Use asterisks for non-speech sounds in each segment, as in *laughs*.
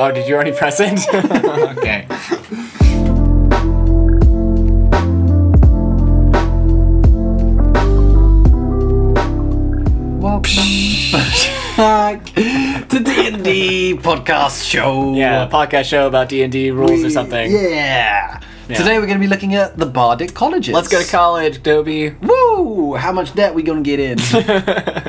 Oh, did you already press it? *laughs* okay. Welcome back to D&D podcast show. Yeah, a podcast show about D and D rules or something. Yeah. Yeah. Today we're going to be looking at the Bardic colleges. Let's go to college, Toby. Woo! How much debt we going to get in? *laughs*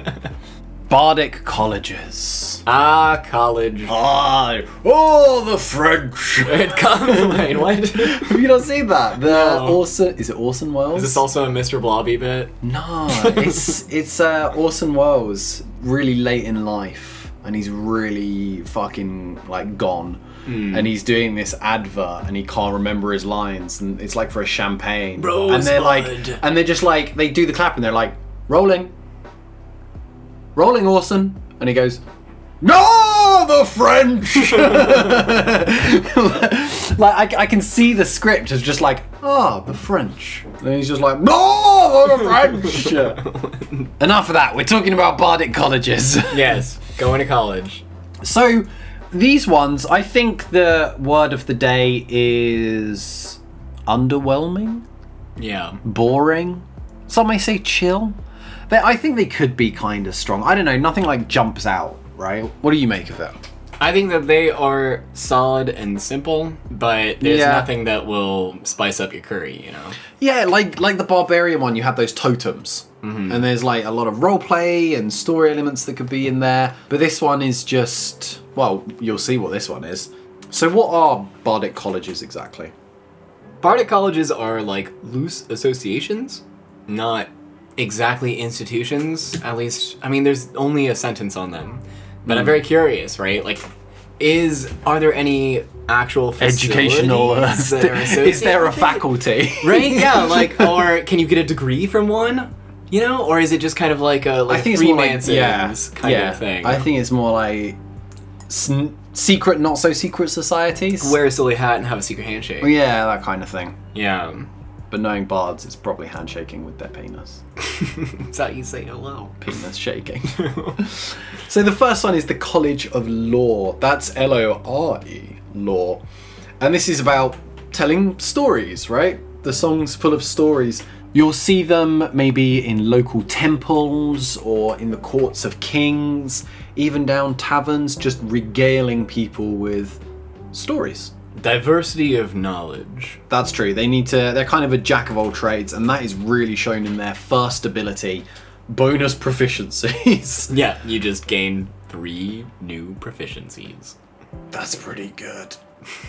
Bardic colleges. ah, college. Ah, oh, the French. It comes. Wait, what? *laughs* Have you not seen that? The No. Orson is it Orson Welles? Is this also a Mr. Blobby bit? No, *laughs* it's it's uh, Orson Welles really late in life, and he's really fucking like gone, and he's doing this advert, and he can't remember his lines, and it's like for a champagne, Rose and they're like, and they're just like they do the clap, and they're like rolling, rolling Orson, and he goes. No, the French. *laughs* *laughs* like I, I can see the script as just like, ah, the French. And he's just like, no, the French. *laughs* Enough of that. We're talking about Bardic colleges. Yes, going to college. so, these ones, I think the word of the day is underwhelming, Yeah. boring. Some may say chill. They, I think they could be kind of strong. I don't know. Nothing like jumps out, right? What do you make of it? I think that they are solid and simple, but there's Yeah. nothing that will spice up your curry, you know? Yeah, like like the barbarian one, you have those totems, mm-hmm. and there's like a lot of role play and story elements that could be in there. But this one is just well, you'll see what this one is. So, what are bardic colleges exactly? Bardic colleges are like loose associations, not exactly institutions. At least, I mean, there's only a sentence on them. But I'm very curious, right? Like, is are there any actual Educational. uh, *laughs* is there a associated with it? faculty? right? Yeah, *laughs* like, or can you get a degree from one? You know, or is it just kind of like a like I think it's more like yeah, kind yeah. of thing? I think it's more like s- secret, not so secret societies. wear a silly hat and have a secret handshake. yeah, that kind of thing. Yeah, But knowing bards, it's probably handshaking with their penis. *laughs* that's how you say hello. penis shaking. *laughs* so the first one is the College of Lore. That's L O R E, lore. And this is about telling stories, right? The song's full of stories. You'll see them maybe in local temples or in the courts of kings, even down taverns, just regaling people with stories. Diversity of knowledge. That's true. They need to. They're kind of a jack of all trades, and that is really shown in their first ability, bonus proficiencies. *laughs* Yeah, you just gain three new proficiencies. That's pretty good.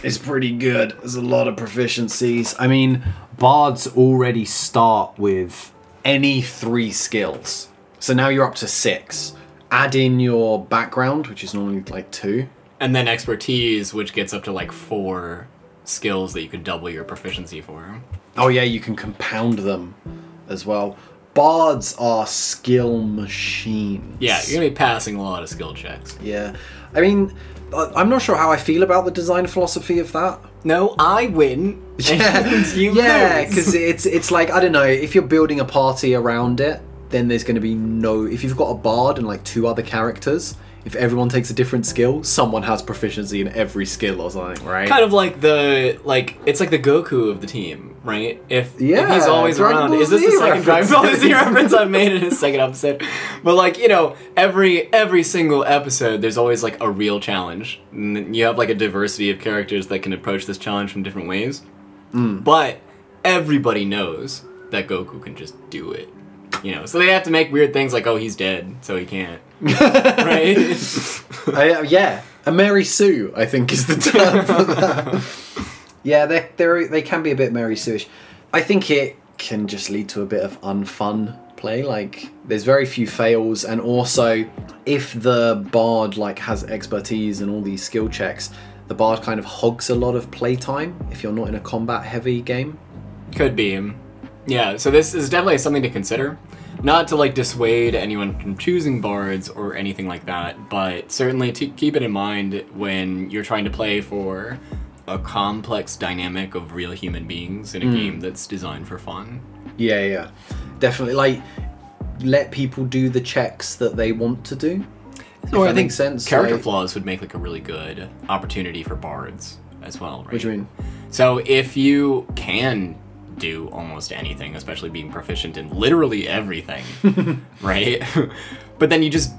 It's pretty good. There's a lot of proficiencies. I mean, bards already start with any three skills. So now you're up to six. Add in your background, which is normally like two. And then expertise, which gets up to like four skills that you could double your proficiency for. Oh, yeah, you can compound them as well. Bards are skill machines. Yeah, you're gonna be passing a lot of skill checks. Yeah. I mean, I- I'm not sure how I feel about the design philosophy of that. No, I win. *laughs* Yeah, *laughs* yeah, because it's it's like I don't know if you're building a party around it, then there's going to be no. If you've got a bard and like two other characters, if everyone takes a different skill, someone has proficiency in every skill or something, right? kind of like the like it's like the Goku of the team, right? If, if Yeah, he's always Dragon around, Ball is this Z the second Dragon Ball Z *laughs* reference I've made in a second episode? But like you know, every every single episode, there's always like a real challenge. And you have like a diversity of characters that can approach this challenge from different ways. Hmm. But everybody knows that Goku can just do it. You know, so they have to make weird things like, oh, he's dead, so he can't. *laughs* right? I, uh, yeah, a Mary Sue, I think, is the term for that. yeah, they they they can be a bit Mary Sue-ish. I think it can just lead to a bit of unfun play. Like, there's very few fails, and also if the bard like has expertise and all these skill checks, the bard kind of hogs a lot of playtime if you're not in a combat-heavy game. Could be. Yeah, so this is definitely something to consider. Not to like dissuade anyone from choosing bards or anything like that, but certainly to keep it in mind when you're trying to play for a complex dynamic of real human beings in a hmm. game that's designed for fun. Yeah, yeah, definitely. Like, let people do the checks that they want to do. No, I think makes sense, Character like- flaws would make like a really good opportunity for bards as well, right? What do you mean? So if you can do almost anything, especially being proficient in literally everything, *laughs* right? but then you just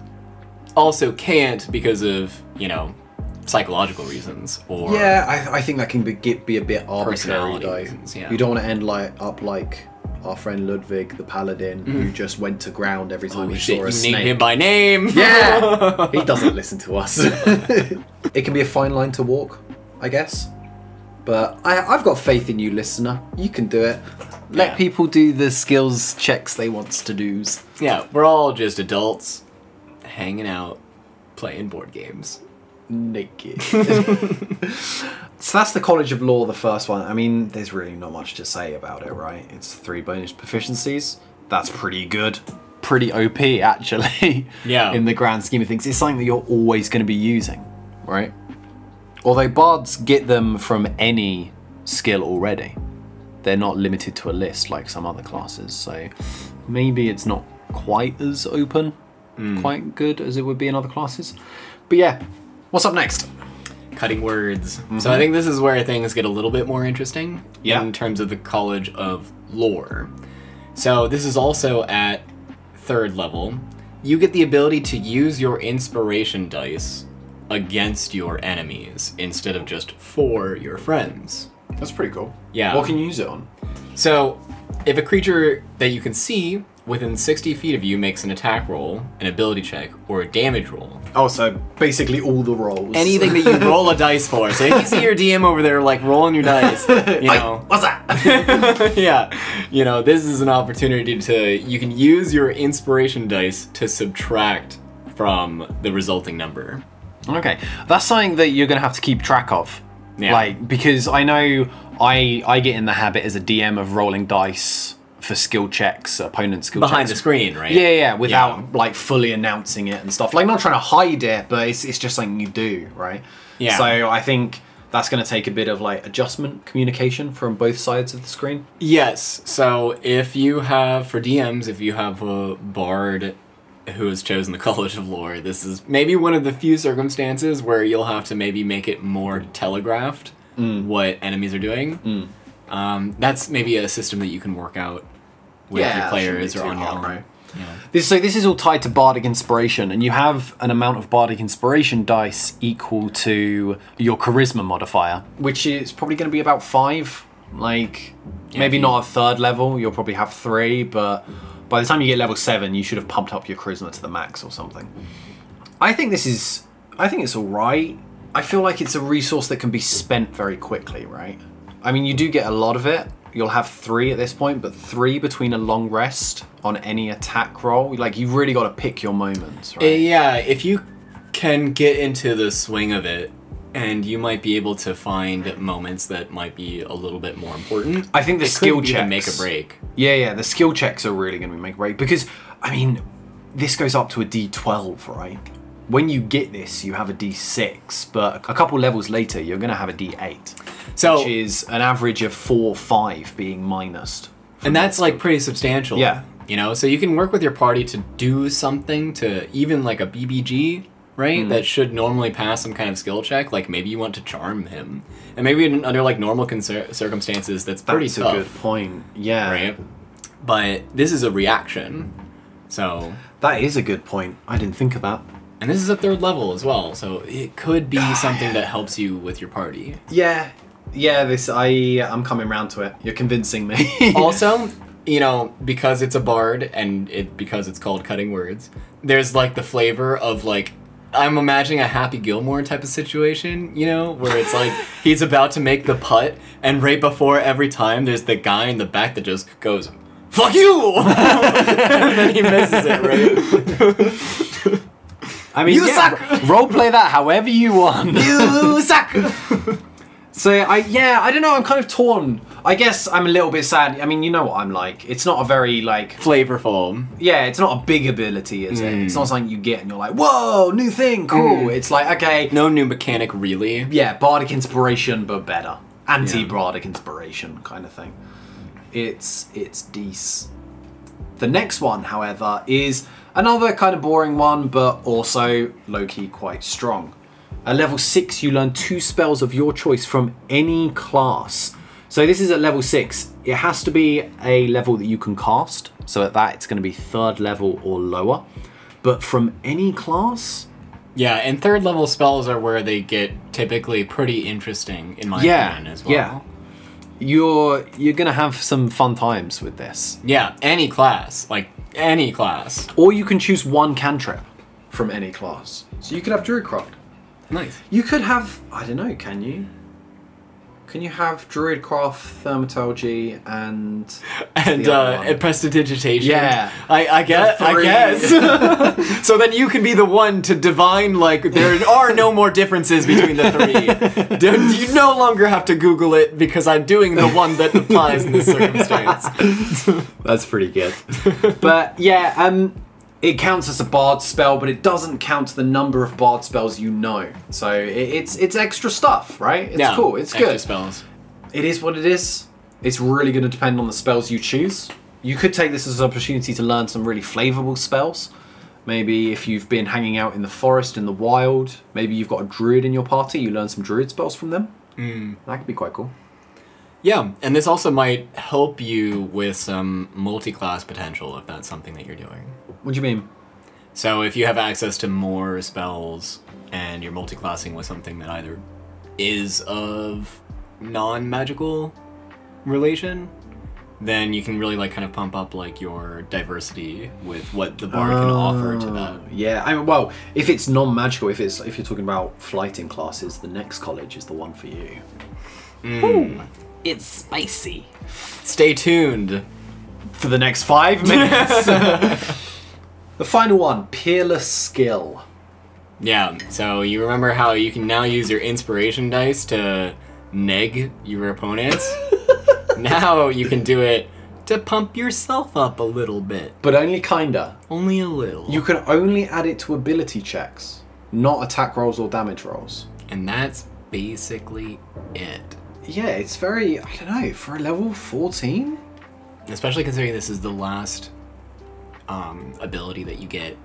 also can't because of you know psychological reasons or Yeah, I, I think that can be get, be a bit arbitrary Personality though. reasons, yeah. You don't want to end like up like our friend Ludwig, the paladin, who mm. just went to ground every oh, time Oh, he shit, saw you a named snake. him by name. Yeah, *laughs* he doesn't listen to us. *laughs* it can be a fine line to walk, I guess. But I, I've got faith in you, listener. You can do it. Let Yeah. people do the skills checks they wants to do. yeah, we're all just adults hanging out, playing board games. naked. *laughs* so that's the College of Lore, the first one. I mean, there's really not much to say about it, right? It's three bonus proficiencies. That's pretty good. Pretty OP, actually. *laughs* Yeah. In the grand scheme of things, it's something that you're always going to be using, right? Although bards get them from any skill already, they're not limited to a list like some other classes. So maybe it's not quite as open, hmm. quite good as it would be in other classes. But yeah, what's up next? cutting words. So I mm-hmm. think this is where things get a little bit more interesting Yeah. in terms of the College of Lore. So this is also at third level. You get the ability to use your inspiration dice against your enemies instead of just for your friends. That's pretty cool. Yeah. What can you use it on? So, if a creature that you can see within 60 feet of you makes an attack roll, an ability check, or a damage roll, Oh, so basically all the rolls. anything that you *laughs* roll a dice for. So if you see your DM over there like rolling your dice, you *laughs* know, What's that? *laughs* yeah, you know, this is an opportunity to you can use your inspiration dice to subtract from the resulting number. Okay, that's something that you're gonna have to keep track of. Yeah. Like because I know I I get in the habit as a DM of rolling dice for skill checks, opponent skill Behind the screen, right? Yeah, yeah, without like fully announcing it and stuff. Like not trying to hide it, but it's it's just something you do, right? Yeah. So I think that's going to take a bit of like adjustment communication from both sides of the screen. Yes. So if you have for DMs, if you have a bard who has chosen the *laughs* College of Lore, this is maybe one of the few circumstances where you'll have to maybe make it more telegraphed what enemies are doing. Um, that's maybe a system that you can work out with Yeah, your players or on your own. right? Yeah. This, so this is all tied to bardic inspiration, and you have an amount of bardic inspiration dice equal to your charisma modifier, which is probably going to be about five. Like maybe you- not a third level. You'll probably have three, but by the time you get level seven, you should have pumped up your charisma to the max or something. I think this is. I think it's all right. I feel like it's a resource that can be spent very quickly, right? I mean, you do get a lot of it. You'll have three at this point, but three between a long rest on any attack roll. Like, you've really got to pick your moments, right? Yeah, if you can get into the swing of it, and you might be able to find moments that might be a little bit more important. I think the It skill even checks make a break. Yeah, yeah, the skill checks are really going to make a break because, I mean, this goes up to a D12, right? When you get this, you have a D6, but a couple levels later, you're going to have a D8, So, which is an average of four, five being minused. and that's like pretty substantial. Yeah. You know, so you can work with your party to do something to even like a BBG, right? Hmm. That should normally pass some kind of skill check. Like maybe you want to charm him, and maybe in, under like normal circumstances, that's pretty That's tough, a good point. Yeah, right? But this is a reaction, so that is a good point. I didn't think of that. and this is a third level as well, so it could be something that helps you with your party. Yeah, yeah. This I I'm coming round to it. You're convincing me. *laughs* also, you know, because it's a bard and it because it's called cutting words, there's like the flavor of like I'm imagining a Happy Gilmore type of situation, you know, where it's like *laughs* he's about to make the putt, and right before every time, there's the guy in the back that just goes, "Fuck you," *laughs* and then he misses it, right? I mean, You yeah, suck! Role play that however you want. you suck. *laughs* So I yeah I don't know I'm kind of torn. I guess I'm a little bit sad. I mean you know what I'm like. It's not a very like flavor form. yeah it's not a big ability is it? Mm. It's not something you get and you're like whoa new thing cool. It's like okay No new mechanic, really. yeah bardic inspiration but better anti bardic inspiration kind of thing. It's it's dece. The next one, however, is another kind of boring one, but also low key quite strong. At level 6, you learn two spells of your choice from any class. So this is at level 6. It has to be a level that you can cast. So at that, it's going to be third level or lower. But from any class, Yeah, and third level spells are where they get typically pretty interesting, in my Yeah, opinion, as well. yeah. you're you're going to have some fun times with this. Yeah, any class. Like, any class. Or you can choose one cantrip from any class. So you could have Druidcraft. Nice. You could have, I don't know, can you? Can you have Druidcraft, Thaumaturgy, and. *laughs* And the uh, and prestidigitation. Yeah. I, I guess. I guess. *laughs* *laughs* so then you can be the one to divine like there are no more differences between the three. You no longer have to Google it because I'm doing the one that applies in this circumstance. That's pretty good. but yeah, um, it counts as a bard spell, but it doesn't count the number of bard spells you know. So it, it's it's extra stuff, right? It's Yeah, cool. It's extra good. spells. It is what it is. It's really going to depend on the spells you choose. You could take this as an opportunity to learn some really flavorful spells. Maybe if you've been hanging out in the forest, in the wild, maybe you've got a druid in your party, you learn some druid spells from them. Mm. That could be quite cool. Yeah, and this also might help you with some multi-class potential if that's something that you're doing. What do you mean? So if you have access to more spells and you're multi-classing with something that either is of non-magical relation, then you can really like kind of pump up like your diversity with what the bard can offer to oh, that. Oh, Yeah, I mean, well, if it's non-magical, if it's if you're talking about flighting classes, the next college is the one for you. Hmm. It's spicy. Stay tuned. For the next five *laughs* minutes. *laughs* the final one, peerless skill. Yeah, so you remember how you can now use your inspiration dice to neg your opponents? *laughs* now you can do it to pump yourself up a little bit. But only kinda. Only a little. You can only add it to ability checks, not attack rolls or damage rolls. and that's basically it. Yeah, it's very, I don't know, for a level 14? Especially considering this is the last um, ability that you get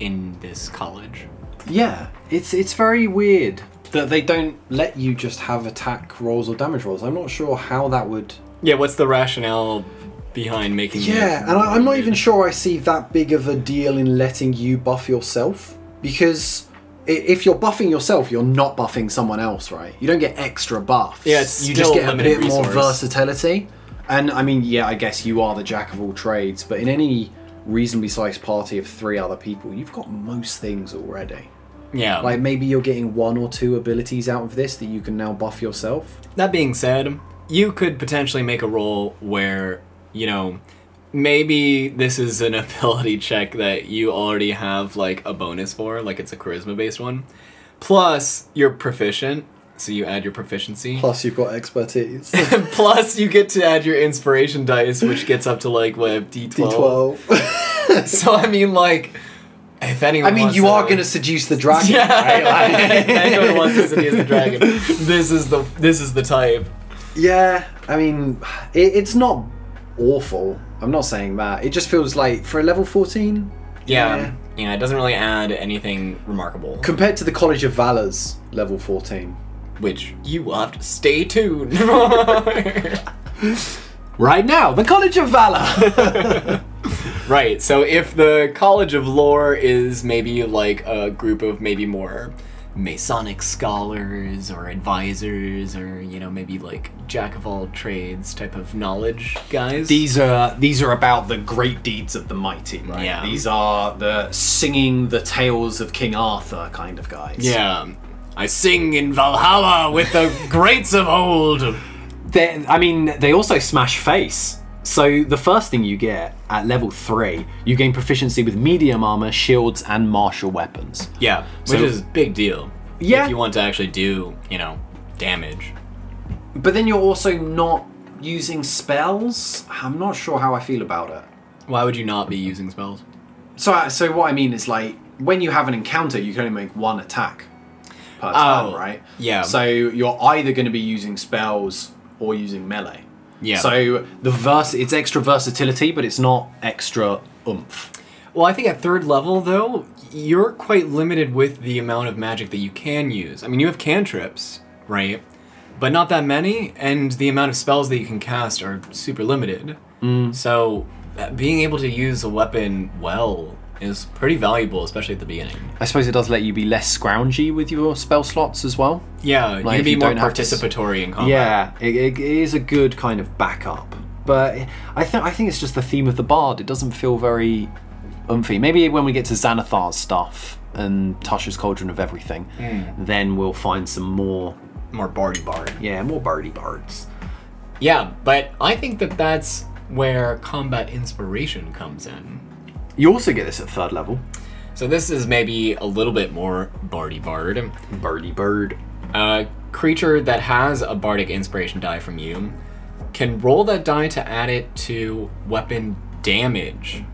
in this college. Yeah, it's it's very weird that they don't let you just have attack rolls or damage rolls. I'm not sure how that would. Yeah, what's the rationale behind making Yeah, and I, I'm not even sure I see that big of a deal in letting you buff yourself because if you're buffing yourself, you're not buffing someone else, right? You don't get extra buffs. Yeah, it's you just get a bit more versatility. And I mean, yeah, I guess you are the jack of all trades, but in any reasonably sized party of three other people, you've got most things already. Yeah. Like maybe you're getting one or two abilities out of this that you can now buff yourself. That being said, you could potentially make a roll where, you know, maybe this is an *laughs* ability check that you already have like a bonus for, like it's a charisma based one. Plus, you're proficient, so you add your proficiency. Plus, you've got expertise. *laughs* Plus, you get to add your inspiration dice, which gets up to like what D12. D12. *laughs* So I mean, like, if anyone, I mean, wants you are going to seduce the dragon, yeah, right? if anyone wants to seduce the dragon, this is the this is the type. yeah, I mean, it, it's not awful. I'm not saying that. It just feels like for a level 14, Yeah, yeah, it doesn't really add anything remarkable. compared to the College of Valor's level 14. Which you will have to stay tuned. *laughs* Right now, the College of Valor. *laughs* right. So if the College of Lore is maybe like a group of maybe more Masonic scholars or advisors or you know maybe like jack of all trades type of knowledge guys. these are these are about the great deeds of the mighty, right? Yeah. These are the singing the tales of King Arthur kind of guys. yeah. I sing in Valhalla with the greats of old. They, I mean, they also smash face. So the first thing you get at level three, you gain proficiency with medium armor, shields, and martial weapons. Yeah, which So- is a big deal. Yeah. If you want to actually do, you know, damage. But then you're also not using spells. I'm not sure how I feel about it. Why would you not be using spells? So, so what I mean is like when you have an encounter, you can only make one attack per Oh, turn, right? yeah. So you're either going to be using spells or using melee. Yeah. So the vers it's extra versatility, but it's not extra oomph. Well, I think at third level though, you're quite limited with the amount of magic that you can use. I mean, you have cantrips, right? But not that many, and the amount of spells that you can cast are super limited. So, uh, being able to use a weapon well is pretty valuable, especially at the beginning. I suppose it does let you be less scroungy with your spell slots as well. Yeah, you Like, can if be you more don't to participatory in combat. Yeah, it, it is a good kind of backup. But I think I think it's just the theme of the bard. It doesn't feel very umphy. Maybe when we get to Xanathar's stuff and Tasha's Cauldron of Everything, hmm. then we'll find some more, More bardy bard. yeah, more bardy bards. Yeah, but I think that that's where combat inspiration comes in. You also get this at third level. So this is maybe a little bit more bardy bard. Birdie bird. A creature that has a bardic inspiration die from you can roll that die to add it to weapon damage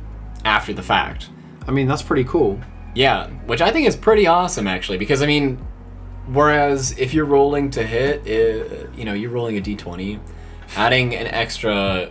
after the fact. I mean, that's pretty cool. Yeah, which I think is pretty awesome actually, because I mean, whereas if you're rolling to hit, uh you know, you're rolling a d20, adding an extra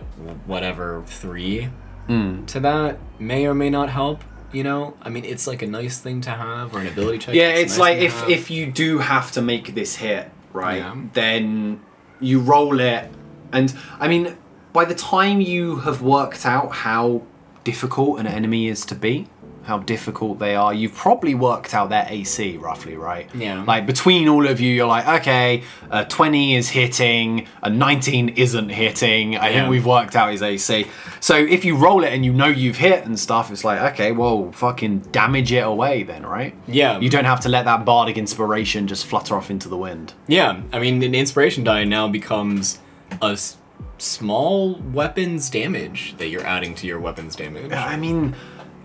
whatever three Mm. to that may or may not help. You know, I mean, it's like a nice thing to have or an ability check. Yeah, a it's nice like if if you do have to make this hit, right? Yeah. Then you roll it, and I mean, by the time you have worked out how difficult an enemy is to beat, how difficult they are, you've probably worked out their AC roughly, right? Yeah. Like between all of you, you're like, okay, a 20 is hitting, a 19 isn't hitting. I Yeah. think we've worked out his AC. So if you roll it and you know you've hit and stuff, it's like, okay, well, fucking damage it away then, right? Yeah. You don't have to let that bardic inspiration just flutter off into the wind. Yeah, I mean, an inspiration die now becomes a s- small weapons damage that you're adding to your weapons damage. I mean,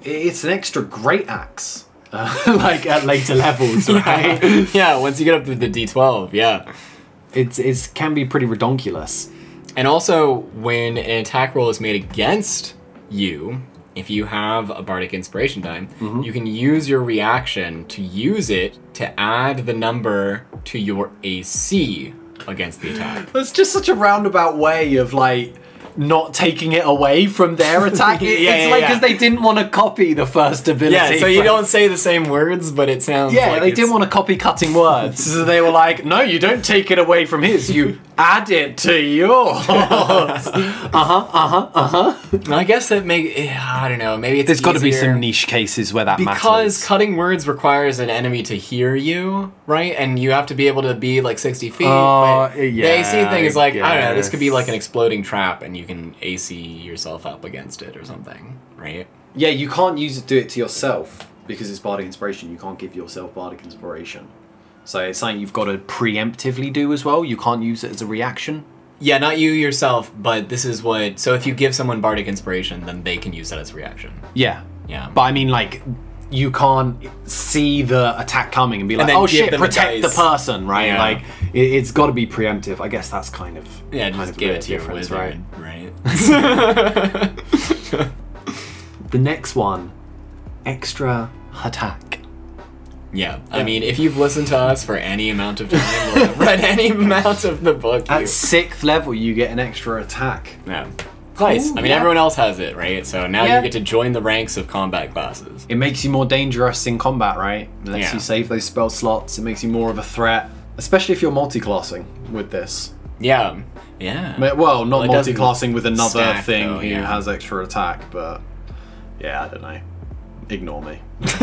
it's an extra great axe. Uh, *laughs* like at later levels, right? *laughs* yeah, once you get up to the D12, yeah. It's it's can be pretty redonkulous. And also, when an attack roll is made against you, if you have a bardic inspiration die, you can use your reaction to use it to add the number to your AC against the attack. That's just such a roundabout way of like not taking it away from their *laughs* attack. It- Yeah, it's yeah, like yeah. because they didn't want to copy the first ability. Yeah, so you from- don't say the same words, but it sounds Yeah, like they it's- didn't want to copy cutting words. *laughs* so they were like, no, you don't take it away from his. You add it to yours. *laughs* Uh huh. Uh huh. Uh huh. I guess that make eh, I don't know. Maybe it's There's got to be some niche cases where that because matters. cutting words requires an enemy to hear you, right? And you have to be able to be like sixty feet. Uh, but the yeah, AC thing is I like I don't know. This could be like an exploding trap, and you can AC yourself up against it or something, right? Yeah, you can't use it do it to yourself because it's bardic inspiration. You can't give yourself bardic inspiration. So it's something you've got to preemptively do as well. You can't use it as a reaction. Yeah, not you yourself, but this is what. So if you give someone bardic inspiration, then they can use that as a reaction. Yeah. Yeah. But I mean, like, you can't see the attack coming and be like, then oh give shit, them a protect the dice." person, right? Yeah. Like, it, it's got to be preemptive. I guess that's kind of yeah, kind just of give the it to your difference, wizard, right? *laughs* *laughs* The next one, extra attack. Yeah, I mean, if you've listened to us for any amount of time or read *laughs* any amount of the book, you, At sixth level, you get an extra attack. yeah, nice. I mean, yeah. everyone else has it, right? So now Yeah. you get to join the ranks of combat classes. It makes you more dangerous in combat, right? It lets Yeah. you save those spell slots. It makes you more of a threat, especially if you're multi-classing with this. Yeah, yeah. Ma- Well, not it doesn't multi-classing with another stack, thing though, who yeah. has extra attack, but yeah, I don't know. Ignore me. *laughs*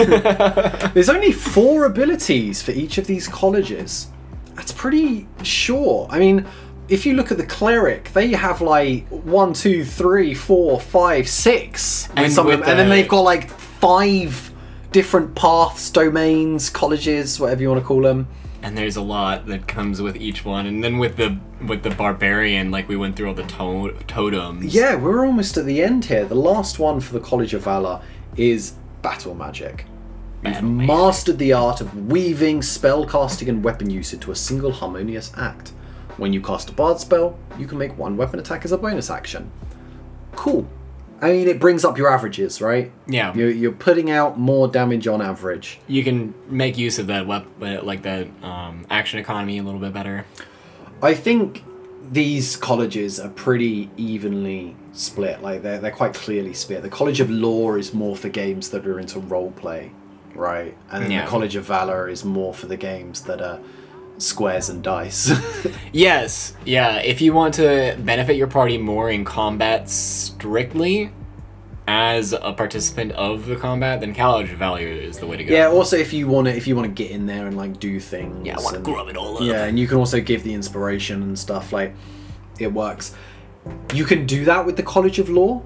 There's only four abilities for each of these colleges. That's pretty short. I mean, if you look at the cleric, they have like one, two, three, four, five, six, with And some of them, and then they've got like five different paths, domains, colleges, whatever you want to call them. and there's a lot that comes with each one, and then with the with the barbarian, like we went through all the to- totems. Yeah, we're almost at the end here. The last one for the College of Valor is Battle Magic. You've mastered the art of weaving spellcasting and weapon use into a single harmonious act. When you cast a bard spell, you can make one weapon attack as a bonus action. Cool. I mean, it brings up your averages, right? Yeah. You're, you're putting out more damage on average. you can make use of that wep- uh, like that um, action economy a little bit better. I think these colleges are pretty evenly split. Like they're they're quite clearly split. The College of Lore is more for games that are into role play, right? And Yeah. the College of Valor is more for the games that are squares and dice. *laughs* Yes, yeah. If you want to benefit your party more in combat strictly, as a participant of the combat, then College of Valor is the way to go. yeah. Also, if you want to, if you want to get in there and like do things. yeah. I want to and- grub it all up. Yeah, and you can also give the inspiration and stuff. Like, it works. You can do that with the College of Lore,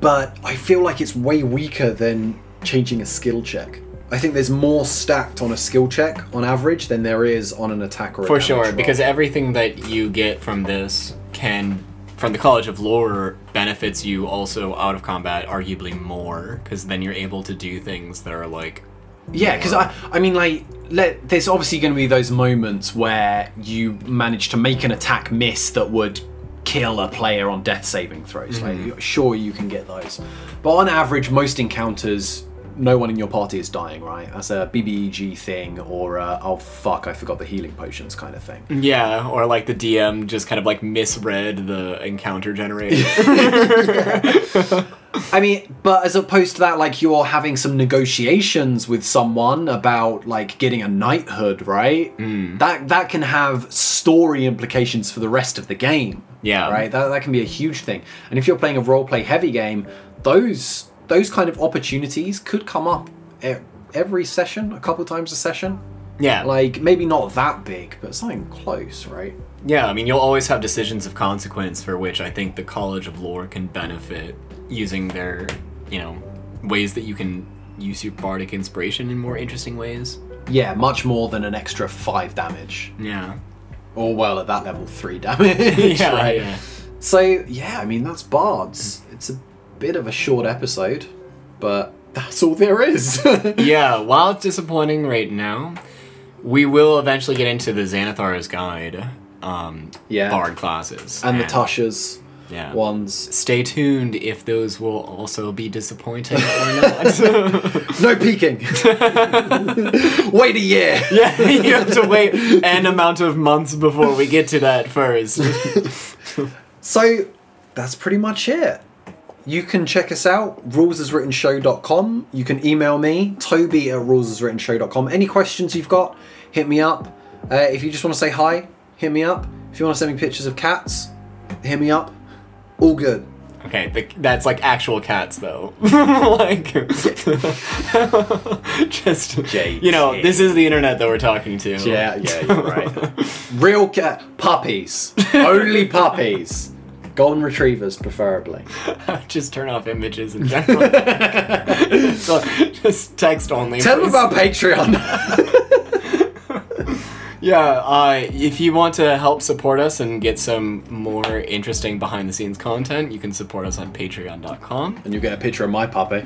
but I feel like it's way weaker than changing a skill check. I think there's more stacked on a skill check on average than there is on an attack or a For damage sure, roll. because everything that you get from this can, from the College of Lore, benefits you also out of combat arguably more, because then you're able to do things that are like, Yeah, because I, I mean, like, let, there's obviously going to be those moments where you manage to make an attack miss that would kill a player on death saving throws. Like, mm-hmm. sure, you can get those, but on average, most encounters, no one in your party is dying. Right? That's a BBEG thing, or a, oh fuck, I forgot the healing potions kind of thing. yeah, or like the DM just kind of like misread the encounter generator. *laughs* *laughs* I mean, but as opposed to that, like you're having some negotiations with someone about like getting a knighthood, right? Mm. That that can have story implications for the rest of the game. Yeah. Right. That that can be a huge thing. And if you're playing a role play heavy game, those those kind of opportunities could come up every session, a couple times a session. yeah, Like maybe not that big, but something close, right? Yeah, I mean, you'll always have decisions of consequence for which I think the College of Lore can benefit using their, you know, ways that you can use your bardic inspiration in more interesting ways. Yeah, much more than an extra five damage. Yeah. Or well, at that level, three *laughs* damage. yeah, right? yeah. So yeah, I mean that's Bards. It's a bit of a short episode, but that's all there is. *laughs* Yeah, while it's disappointing right now, we will eventually get into the Xanathar's Guide um, Yeah. bard classes. and the Tasha's yeah. ones. Stay tuned if those will also be disappointing or *laughs* not. No peeking. *laughs* Wait a year. yeah, you have to wait an amount of months before we get to that first. So that's pretty much it. You can check us out, rulesaswrittenshow.com. You can email me, toby at rulesaswrittenshow.com. Any questions you've got, hit me up. Uh, if you just want to say hi, hit me up. If you want to send me pictures of cats, hit me up. All good. Okay, the, that's like actual cats though. *laughs* like, *laughs* just JT. you know, this is the internet that we're talking to. Yeah, yeah, you're right. *laughs* Real cat puppies. Only puppies. Golden retrievers, preferably. *laughs* just turn off images in general. *laughs* so, just text only. Tell them about Patreon. *laughs* Yeah, uh, if you want to help support us and get some more interesting behind the scenes content, you can support us on patreon.com. and you get a picture of my puppy.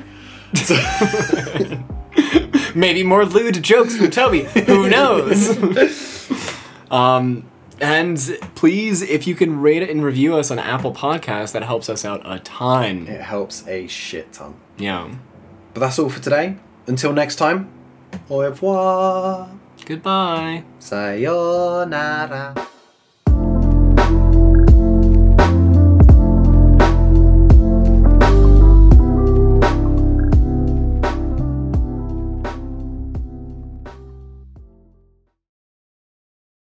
Maybe more lewd jokes from Toby. Who knows? um, and please, if you can rate it and review us on Apple Podcasts, that helps us out a ton. It helps a shit ton. Yeah. But that's all for today. Until next time, au revoir. Goodbye. Sayonara.